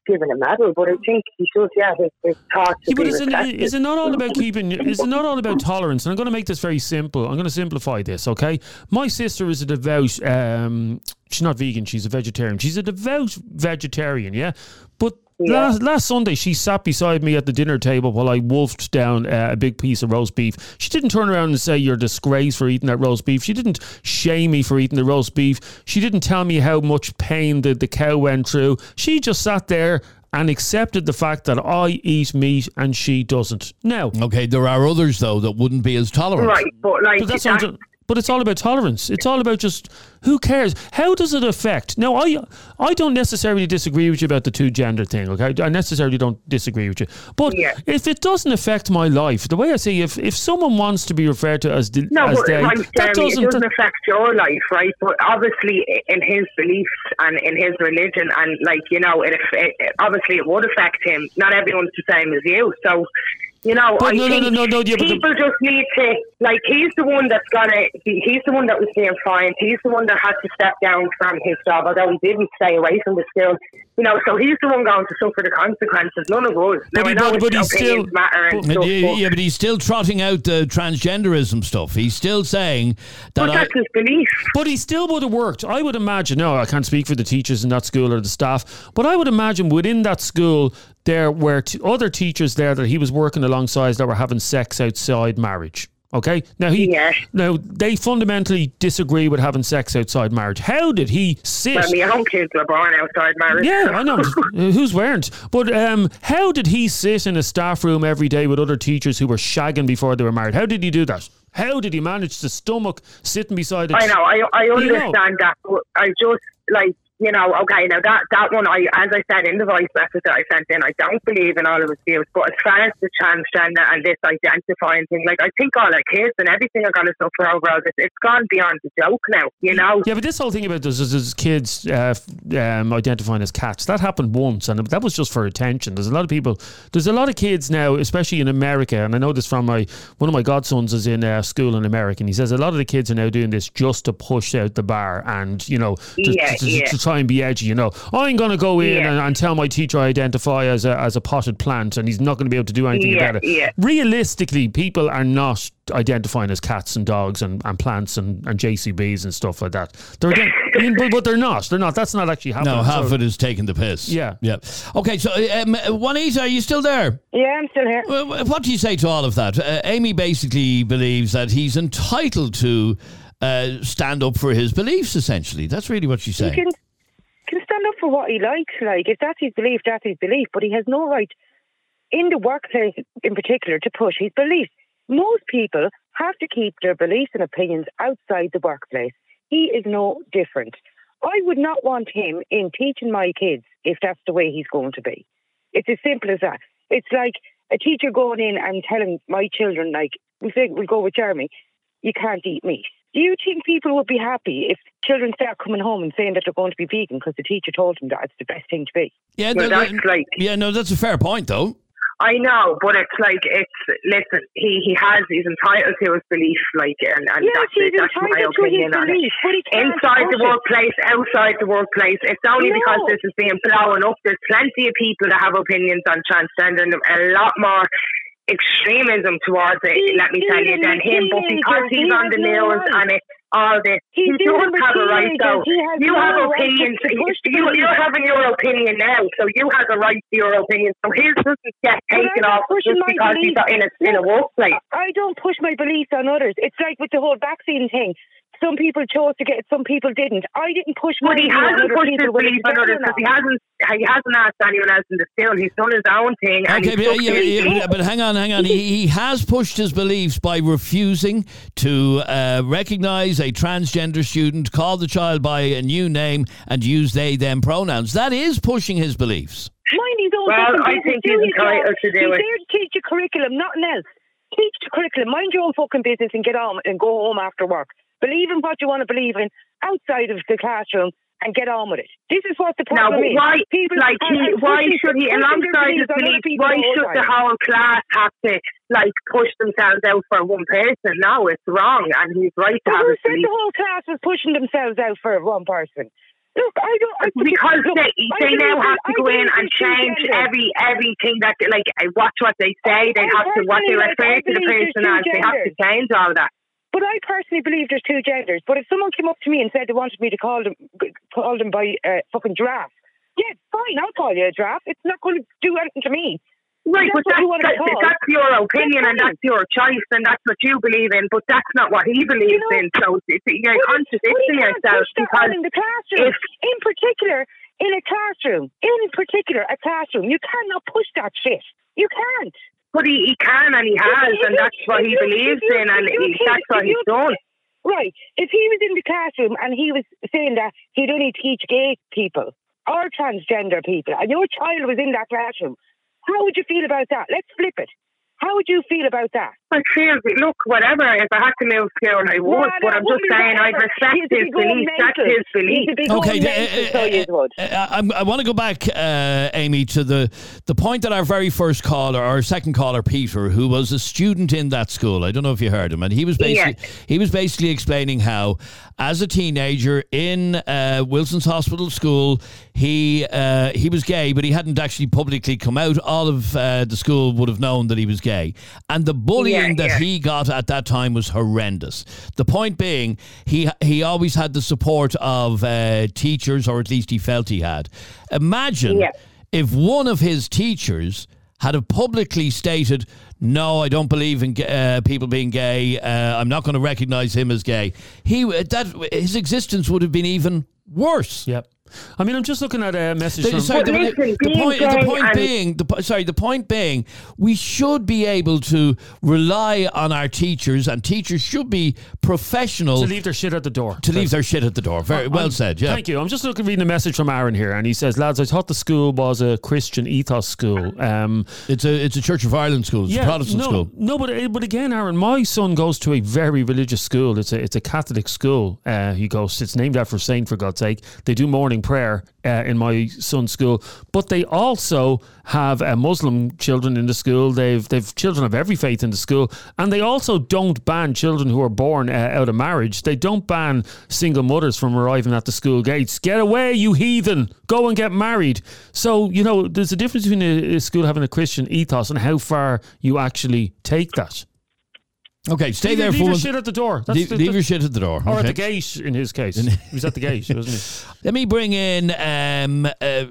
given a medal, but I think he should. Yeah, his, his thoughts. Yeah, but isn't it, is it not all about keeping? Is it not all about tolerance? And I'm going to make this very simple. I'm going to simplify this. Okay, my sister is a devout. Um, she's not vegan. She's a vegetarian. She's a devout vegetarian. Yeah, but yeah. Last, last Sunday, she sat beside me at the dinner table while I wolfed down uh, a big piece of roast beef. She didn't turn around and say, You're disgrace for eating that roast beef. She didn't shame me for eating the roast beef. She didn't tell me how much pain the, the cow went through. She just sat there and accepted the fact that I eat meat and she doesn't. Now, okay, there are others though that wouldn't be as tolerant. Right, but like but that's that, but it's all about tolerance. It's all about just who cares? How does it affect? Now, I I don't necessarily disagree with you about the two gender thing. Okay, I necessarily don't disagree with you. But yeah. if it doesn't affect my life, the way I see, if if someone wants to be referred to as no, as they, right, that Jeremy, doesn't, it doesn't affect your life, right? But obviously, in his beliefs and in his religion, and like you know, it, it obviously it would affect him. Not everyone's the same as you, so you know, but I no, think no, no, no, yeah, people just need to like. He's the one that's gonna. He's the one that was being fined. He's the one that had to step down from his job, although he didn't stay away from the school. You know, so he's the one going to suffer the consequences. None of us. But, now, he, but, but he's still matter but, stuff, yeah, yeah, but he's still trotting out the transgenderism stuff. He's still saying that. But I, that's his belief. But he still would have worked. I would imagine. No, I can't speak for the teachers in that school or the staff, but I would imagine within that school there were t- other teachers there that he was working alongside that were having sex outside marriage. Okay. Now he. Yeah. Now they fundamentally disagree with having sex outside marriage. How did he sit? Well, my own kids were born outside marriage. Yeah, I know. *laughs* Who's weren't? But um, how did he sit in a staff room every day with other teachers who were shagging before they were married? How did he do that? How did he manage to stomach sitting beside? A I know. I I understand you know? that. I just like you know, okay, now that that one, I as I said in the voice message that I sent in, I don't believe in all of his views. But as far as the transgender and this identifying thing, like I think all our kids and everything are going to suffer overall. It's, it's gone beyond the joke now, you know. Yeah, but this whole thing about this is kids uh, um, identifying as cats that happened once, and that was just for attention. There's a lot of people. There's a lot of kids now, especially in America, and I know this from my one of my godsons is in uh, school in America, and he says a lot of the kids are now doing this just to push out the bar and you know to, yeah, to, yeah. to try try and be edgy. You know, I'm going to go in yeah. and, and, tell my teacher I identify as a as a potted plant, and he's not going to be able to do anything yeah, about it. Yeah. Realistically, people are not identifying as cats and dogs and, and plants and, and JCBs and stuff like that. They're I mean, but, but, they're not. They're not. That's not actually happening. No, half so. of it is taking the piss. Yeah. Yeah. Okay, so um, Juanita, are you still there? Yeah, I'm still here. What do you say to all of that? Uh, Amy basically believes that he's entitled to uh, stand up for his beliefs, essentially. That's really what she's saying stand up for what he likes. Like, if that's his belief, that's his belief. But he has no right, in the workplace in particular, to push his beliefs. Most people have to keep their beliefs and opinions outside the workplace. He is no different. I would not want him in teaching my kids if that's the way he's going to be. It's as simple as that. It's like a teacher going in and telling my children, like, we say, we'll go with Jeremy, you can't eat meat. Do you think people would be happy if children start coming home and saying that they're going to be vegan because the teacher told them that it's the best thing to be? Yeah, Well, no, that's no- like- yeah, no, that's a fair point, though. I know, but it's like it's listen. He he has he's entitled to his belief, like, and, and Yes, that's he's it. That's my entitled to his opinion on it. belief, but Inside the push it. workplace, outside the workplace, it's only No. because this is being blown up. There's plenty of people that have opinions on transgender, and a lot more extremism towards it. He's let me tell you than him, but because he's he on the no news and it's all this, He's he does have a right though. You no have right to- opinion. to push the You, you're having your opinion now, so you have a right to your opinion. So his doesn't get taken off just because he's beliefs. in a in a workplace. I don't push my beliefs on others. It's like with the whole vaccine thing. Some people chose to get it, some people didn't. I didn't push my But he hasn't other pushed his people belief on others because he hasn't he hasn't asked anyone else in the still. He's done his own thing. and Okay, but, yeah, yeah, belief. but hang on, hang on. He, he has pushed his beliefs by refusing to uh, recognise a transgender student, call the child by a new name, and use they them pronouns. That is pushing his beliefs. Mind his own Well, I business. think Do he's his job. entitled to do He's it. there to teach a curriculum, nothing else. Teach the curriculum. Mind your own fucking business and get on and go home after work. Believe in what you want to believe in outside of the classroom and get on with it. This is what the problem is. why? People like he, why should he, alongside his beliefs on other beliefs, people why should the whole class have to like push themselves out for one person? No, it's wrong, and he's right to But have who said beliefs. the whole class was pushing themselves out for one person? Look, I don't. I, because look, they, they now have to go in and change every everything that like watch what they say. They have to what they refer to the person as. They have to change all that. But I personally believe there's two genders. But if someone came up to me and said they wanted me to call them call them by uh, fucking giraffe, yeah, fine, I'll call you a giraffe. It's not going to do anything to me. Right, That's but that's, you that's, that's your opinion and that's your choice and that's what you believe in, but that's not what he believes know- in. So it's, you're contradicting yourself because in the classroom. if in particular, in a classroom, in particular, a classroom, you cannot push that shit. You can't. But he, he can and he has, and that's what he believes in, and he, that's what he's done. Right. If he was in the classroom and he was saying that he'd only teach gay people or transgender people, and your child was in that classroom, how would you feel about that? Let's flip it. How would you feel about that? I feel, look, whatever. If I had to move school, I would. Well, but I'm just wouldn't saying, I'd respect his going belief. That's his belief. Okay, going uh, mental, so you would. uh, I'm- I want to go back, uh, Amy, to the the point that our very first caller, our second caller, Peter, who was a student in that school. I don't know if you heard him, and he was basically he was basically explaining how, as a teenager in uh, Wilson's Hospital School, he uh, he was gay, but he hadn't actually publicly come out. All of uh, the school would have known that he was gay, and the bullying Yeah, that yeah. he got at that time was horrendous. The point being, he he always had the support of uh, teachers, or at least he felt he had. Imagine Yeah. if one of his teachers had have publicly stated, "No, I don't believe in uh, people being gay. Uh, I'm not going to recognize him as gay." He that his existence would have been even worse. Yep. I mean, I'm just looking at a message The, from. sorry, the, listen, the being point, the gay point and- being, the, sorry, the point being, we should be able to rely on our teachers, and teachers should be professional to leave their shit at the door. to leave their shit at the door. Very well I'm- said. Yeah. Thank you. I'm just looking reading a message from Aaron here, and he says, "Lads, I thought the school was a Christian ethos school." Um, It's a it's a Church of Ireland school. It's a Protestant no, school. No, but uh, but again, Aaron, my son goes to a very religious school. It's a it's a Catholic school. Uh, he goes. It's named after a saint, for God's sake. They do morning prayer uh, in my son's school, but they also have uh, Muslim children in the school. They've they've children of every faith in the school, and they also don't ban children who are born uh, out of marriage. They don't ban single mothers from arriving at the school gates. Get away, you heathen! Go and get married. So you know, there's a difference between a, a school having a Christian ethos and how far you actually take that. Okay, stay leave, there leave for your shit at the door. That's Leave, the- leave your shit at the door. or at the gate in his case. he was at the gate, wasn't he? *laughs* Let me bring in um, uh,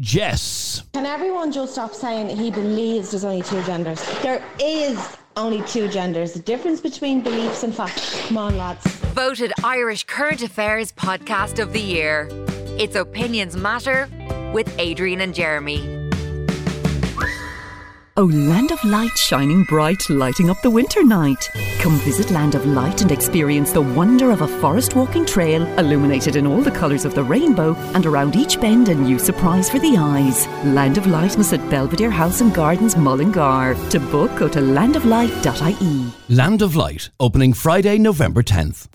Jess. Can everyone just stop saying that he believes there's only two genders? There is only two genders. The difference between beliefs and facts. Come on, lads. Voted Irish Current Affairs Podcast of the Year. It's Opinions Matter with Adrian and Jeremy. Oh, Land of Light shining bright, lighting up the winter night. Come visit Land of Light and experience the wonder of a forest walking trail, illuminated in all the colours of the rainbow, and around each bend a new surprise for the eyes. Land of Light is at Belvedere House and Gardens, Mullingar. To book, go to landoflight.ie. Land of Light, opening Friday, November 10th.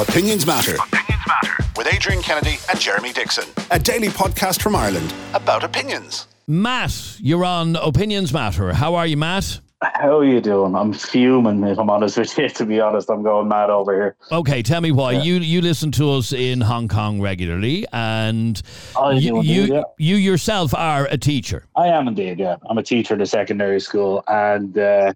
Opinions Matter. Opinions Matter. With Adrian Kennedy and Jeremy Dixon. A daily podcast from Ireland about opinions. Matt, you're on Opinions Matter. How are you, Matt? How are you doing? I'm fuming, if I'm honest with you. *laughs* To be honest, I'm going mad over here. Okay, tell me why. You you listen to us in Hong Kong regularly, and I you do you, yeah. you yourself are a teacher. I am indeed, yeah. I'm a teacher in a secondary school, and uh,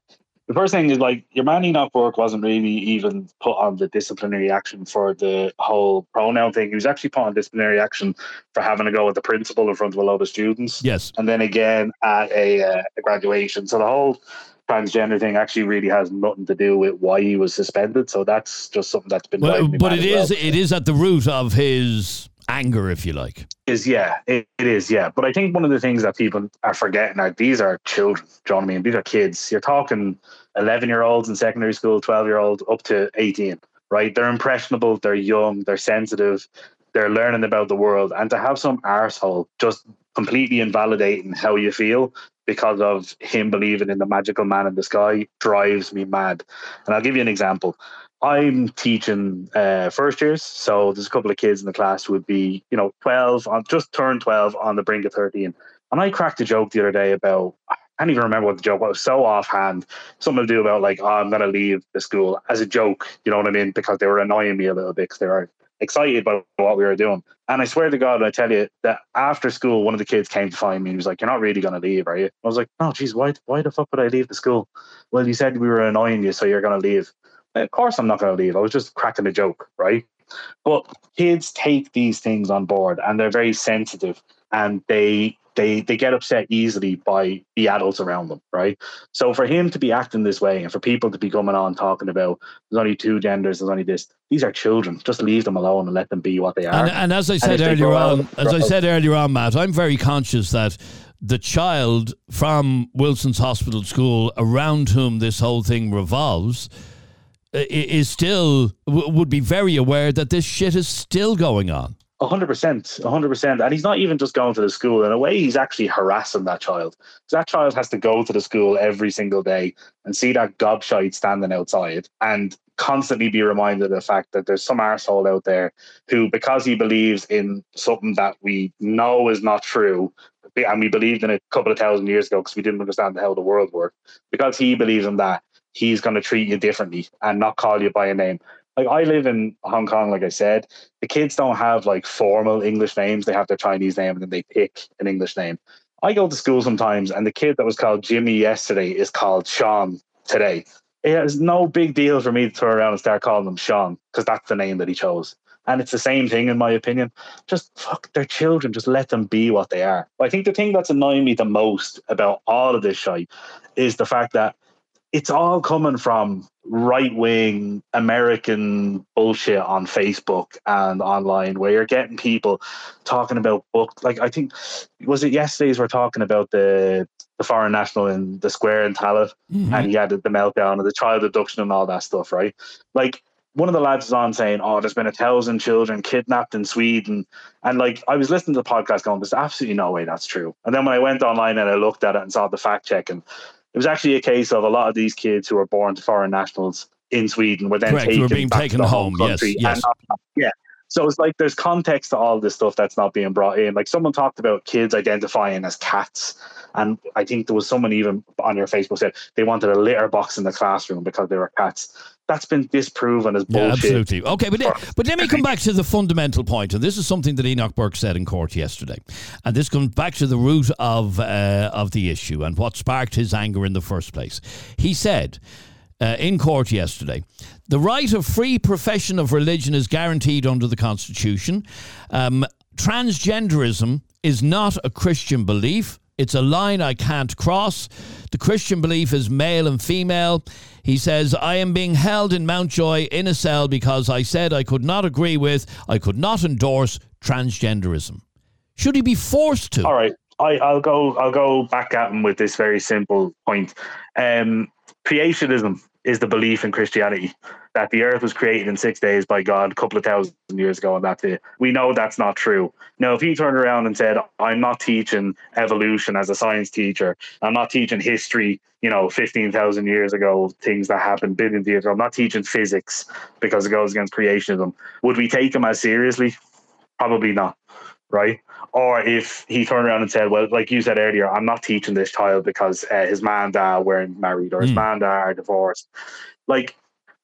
the first thing is like your man Enoch Burke wasn't really even put on the disciplinary action for the whole pronoun thing. He was actually put on disciplinary action for having a go at the principal in front of a load of students. Yes. and then again at a, uh, a graduation. So the whole transgender thing actually really has nothing to do with why he was suspended. So that's just something that's been. Well, but it is well. it is at the root of his anger, if you like. is yeah, it, it is yeah. But I think one of the things that people are forgetting are these are children. Do you know what I mean? These are kids. You're talking eleven year olds in secondary school, twelve year old up to eighteen. Right? They're impressionable. They're young. They're sensitive. They're learning about the world, and to have some arsehole just completely invalidating how you feel because of him believing in the magical man in the sky drives me mad. And I'll give you an example. I'm teaching uh, first years, so there's a couple of kids in the class who would be, you know, 12, on just turned 12 on the brink of 13. And I cracked a joke the other day about, I can't even remember what the joke was, so offhand. Something to do about, like, oh, I'm going to leave the school as a joke, you know what I mean? Because they were annoying me a little bit because they were excited by what we were doing. And I swear to God, I tell you that after school, one of the kids came to find me and was like, You're not really going to leave, are you? I was like, No, geez, why, why the fuck would I leave the school? Well, you said we were annoying you, so you're going to leave. Of course, I'm not going to leave. I was just cracking a joke, right? But kids take these things on board and they're very sensitive and they they they get upset easily by the adults around them, right? So for him to be acting this way and for people to be coming on talking about there's only two genders, there's only this, these are children. Just leave them alone and let them be what they are. And, and as I said earlier grow out- on, as I said earlier on, Matt, I'm very conscious that the child from Wilson's Hospital School around whom this whole thing revolves Uh, is still would be very aware that this shit is still going on. A hundred percent, a hundred percent, and he's not even just going to the school. In a way, he's actually harassing that child. 'Cause that child has to go to the school every single day and see that gobshite standing outside, and constantly be reminded of the fact that there's some arsehole out there who, because he believes in something that we know is not true, and we believed in it a couple of thousand years ago because we didn't understand how the world worked, because he believes in that, he's going to treat you differently and not call you by a name. Like I live in Hong Kong, like I said, the kids don't have like formal English names. They have their Chinese name and then they pick an English name. I go to school sometimes and the kid that was called Jimmy yesterday is called Sean today. It is no big deal for me to turn around and start calling him Sean because that's the name that he chose. And it's the same thing, in my opinion. Just fuck, they're children. Just let them be what they are. I think the thing that's annoying me the most about all of this shite is the fact that it's all coming from right wing American bullshit on Facebook and online where you're getting people talking about book like I think was it yesterday's we're talking about the the foreign national in the square in Tallaght mm-hmm. and he had the meltdown and the child abduction and all that stuff, right? Like one of the lads was on saying, Oh, there's been a thousand children kidnapped in Sweden. And like I was listening to the podcast going, There's absolutely no way that's true. And then when I went online and I looked at it and saw the fact check and it was actually a case of a lot of these kids who were born to foreign nationals in Sweden were then Correct, taken being back taken to the home, home yes, country. yes. And not- yeah. So it's like there's context to all this stuff that's not being brought in. Like someone talked about kids identifying as cats. And I think there was someone even on your Facebook said they wanted a litter box in the classroom because they were cats. That's been disproven as bullshit. Yeah, absolutely. Okay, but but let me come back to the fundamental point, and this is something that Enoch Burke said in court yesterday, and this comes back to the root of uh, of the issue and what sparked his anger in the first place. He said. Uh, in court yesterday, the right of free profession of religion is guaranteed under the Constitution. Um, transgenderism is not a Christian belief. It's a line I can't cross. The Christian belief is male and female. He says, I am being held in Mountjoy in a cell because I said I could not agree with, I could not endorse transgenderism. Should he be forced to? All right. I, I'll go. I'll go back at him with this very simple point. Um, creationism is the belief in Christianity that the earth was created in six days by God a couple of thousand years ago, and that's it. We know that's not true. Now, if he turned around and said, I'm not teaching evolution as a science teacher, I'm not teaching history, you know, 15,000 years ago, things that happened billions of years ago, I'm not teaching physics because it goes against creationism, would we take him as seriously? Probably not, right? Or if he turned around and said, "Well, like you said earlier, I'm not teaching this child because uh, his man dad weren't married or his Mm. man dad are divorced," like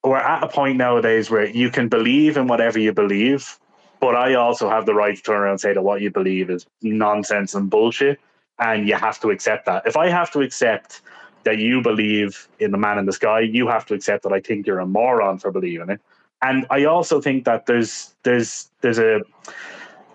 we're at a point nowadays where you can believe in whatever you believe, but I also have the right to turn around and say that what you believe is nonsense and bullshit, and you have to accept that. If I have to accept that you believe in the man in the sky, you have to accept that I think you're a moron for believing it. And I also think that there's there's there's a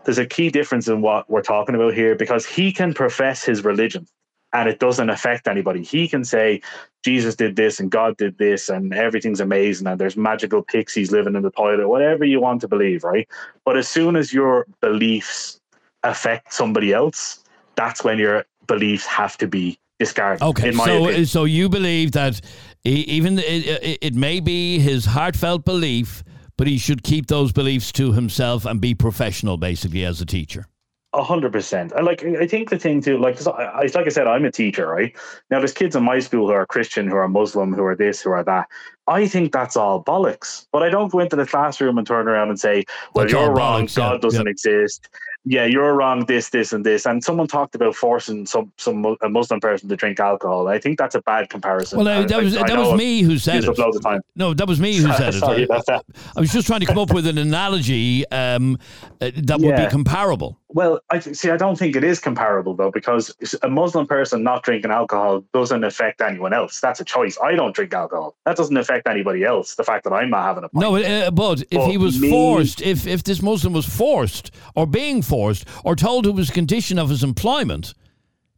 there's a key difference in what we're talking about here because he can profess his religion and it doesn't affect anybody. He can say Jesus did this and God did this and everything's amazing and there's magical pixies living in the toilet, whatever you want to believe, right? But as soon as your beliefs affect somebody else, that's when your beliefs have to be discarded. Okay, in my so opinion. so you believe that even it, it, it may be his heartfelt belief, but he should keep those beliefs to himself and be professional, basically, as a teacher. A hundred percent. And like, I think the thing too, like, I, like I said, I'm a teacher, right? Now, there's kids in my school who are Christian, who are Muslim, who are this, who are that. I think that's all bollocks. But I don't go into the classroom and turn around and say, "Well, That's you're wrong. bollocks, yeah, God doesn't yeah. exist. Yeah, you're wrong. This, this, and this." And someone talked about forcing some some a Muslim person to drink alcohol. I think that's a bad comparison. Well, uh, that was that was me who said it. loads of time. No, that was me who said it. *laughs* Sorry about that. I was just trying to come up with an analogy um, uh, that would be comparable. Well, I th- see. I don't think it is comparable though, because a Muslim person not drinking alcohol doesn't affect anyone else. That's a choice. I don't drink alcohol. That doesn't affect anybody else. The fact that I'm not having a pint. No, uh, but if he was me- forced, if if this Muslim was forced or being forced or told it was a condition of his employment,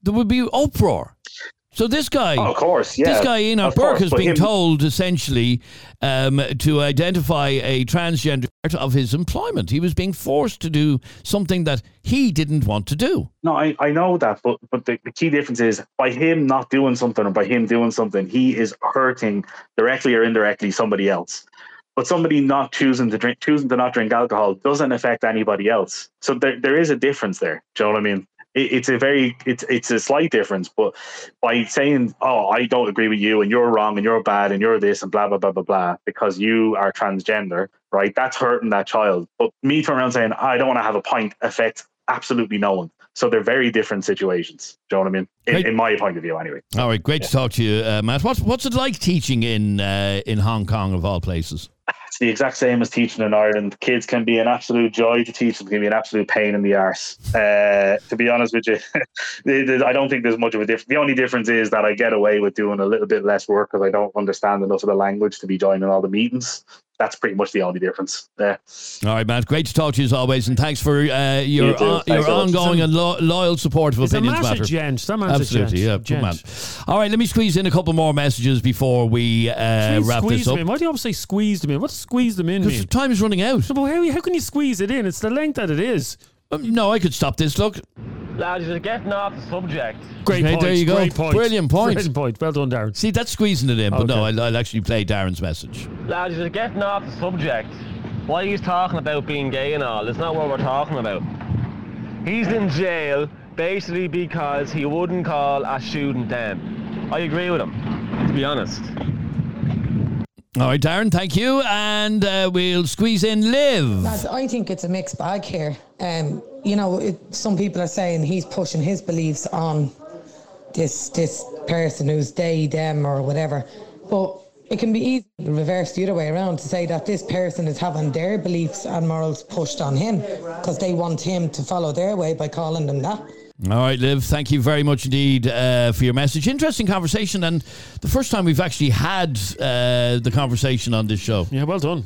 there would be uproar. So this guy, Oh, of course, yeah, this guy Enoch of Burke course, but being him- told essentially um, to identify a transgender part of his employment. He was being forced to do something that he didn't want to do. No, I, I know that, but but the, the key difference is by him not doing something or by him doing something, he is hurting directly or indirectly somebody else. But somebody not choosing to drink, choosing to not drink alcohol, doesn't affect anybody else. So there, there is a difference there. Do you know what I mean? It, it's a very, it's it's a slight difference. But by saying, "Oh, I don't agree with you, and you're wrong, and you're bad, and you're this, and blah blah blah blah blah," because you are transgender, right? That's hurting that child. But me turning around saying, "I don't want to have a pint," affects absolutely no one. So they're very different situations. Do you know what I mean? In, in my point of view, anyway. All right, great to talk to you, uh, Matt. What's what's it like teaching in uh, in Hong Kong of all places? The exact same as teaching in Ireland. Kids can be an absolute joy to teach. Them can be an absolute pain in the arse. Uh, to be honest with you, *laughs* I don't think there's much of a difference. The only difference is that I get away with doing a little bit less work because I don't understand enough of the language to be joining all the meetings. That's pretty much the only difference. there. All right, Matt. Great to talk to you as always, and thanks for uh, your You too. on, your a ongoing and lo- loyal support of He's a Opinions massive Matter. gent. That man's a Absolutely, gent. yeah, good Gent. man. All right, let me squeeze in a couple more messages before we uh, wrap squeeze this up. in. Why do you always say squeeze them in? What's squeeze them in Because time is running out. No, but how, how can you squeeze it in? It's the length that it is. Um, no, I could stop this. Look, Lads, you're getting off the subject. Great Okay, point. there you go. Great point. Brilliant point. Brilliant point. Well done, Darren. see, that's squeezing it in, but no, I'll, I'll actually play Darren's message. Lads, you're getting off the subject. Why he's talking about being gay and all, it's not what we're talking about. He's in jail basically because he wouldn't call a student them. I agree with him, to be honest. All right, Darren, thank you, and uh, we'll squeeze in Liv. Lads, I think it's a mixed bag here. Um, you know, it, some people are saying he's pushing his beliefs on this this person who's they, them, or whatever. But it can be easy to reverse the other way around to say that this person is having their beliefs and morals pushed on him because they want him to follow their way by calling them that. All right, Liv, thank you very much indeed uh, for your message. Interesting conversation, and the first time we've actually had uh, the conversation on this show. Yeah, well done.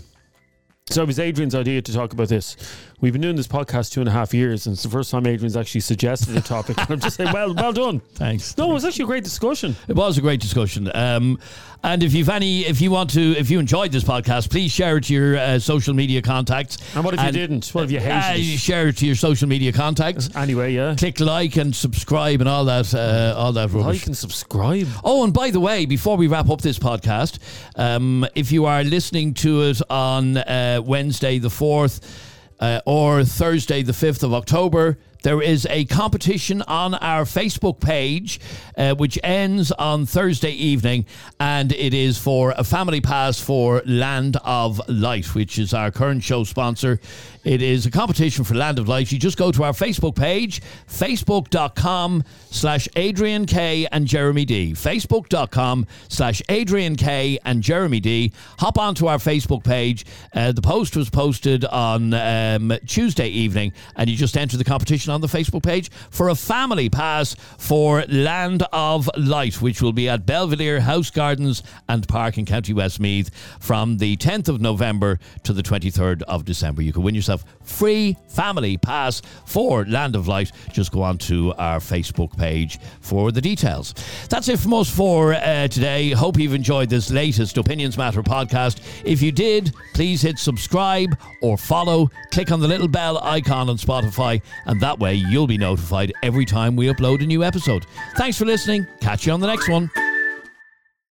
So it was Adrian's idea to talk about this. We've been doing this podcast two and a half years, and it's the first time Adrian's actually suggested a topic. and I'm just saying, well, well done. *laughs* Thanks. No, it was actually a great discussion. It was a great discussion. Um, and if you've any, if you want to, if you enjoyed this podcast, please share it to your uh, social media contacts. And what if you didn't? What if you hated uh, it? Share it to your social media contacts. Anyway, yeah. Click like and subscribe and all that, uh, all that rubbish. Like and subscribe. Oh, and by the way, before we wrap up this podcast, um, if you are listening to it on uh, Wednesday the fourth uh, or Thursday the fifth of October. There is a competition on our Facebook page, uh, which ends on Thursday evening, and it is for a family pass for Land of Light, which is our current show sponsor. It is a competition for Land of Light. You just go to our Facebook page, facebook.com slash Adrian K and Jeremy D. Facebook.com slash Adrian K and Jeremy D. Hop onto our Facebook page. Uh, the post was posted on um, Tuesday evening, and you just enter the competition on the Facebook page for a family pass for Land of Light, which will be at Belvedere House Gardens and Park in County Westmeath from the 10th of November to the 23rd of December. You can win yourself free family pass for Land of Light. Just go on to our Facebook page for the details. That's it from us for uh, today. Hope you've enjoyed this latest Opinions Matter podcast. If you did, please hit subscribe or follow. Click on the little bell icon on Spotify, and that way you'll be notified every time we upload a new episode. Thanks for listening. Catch you on the next one.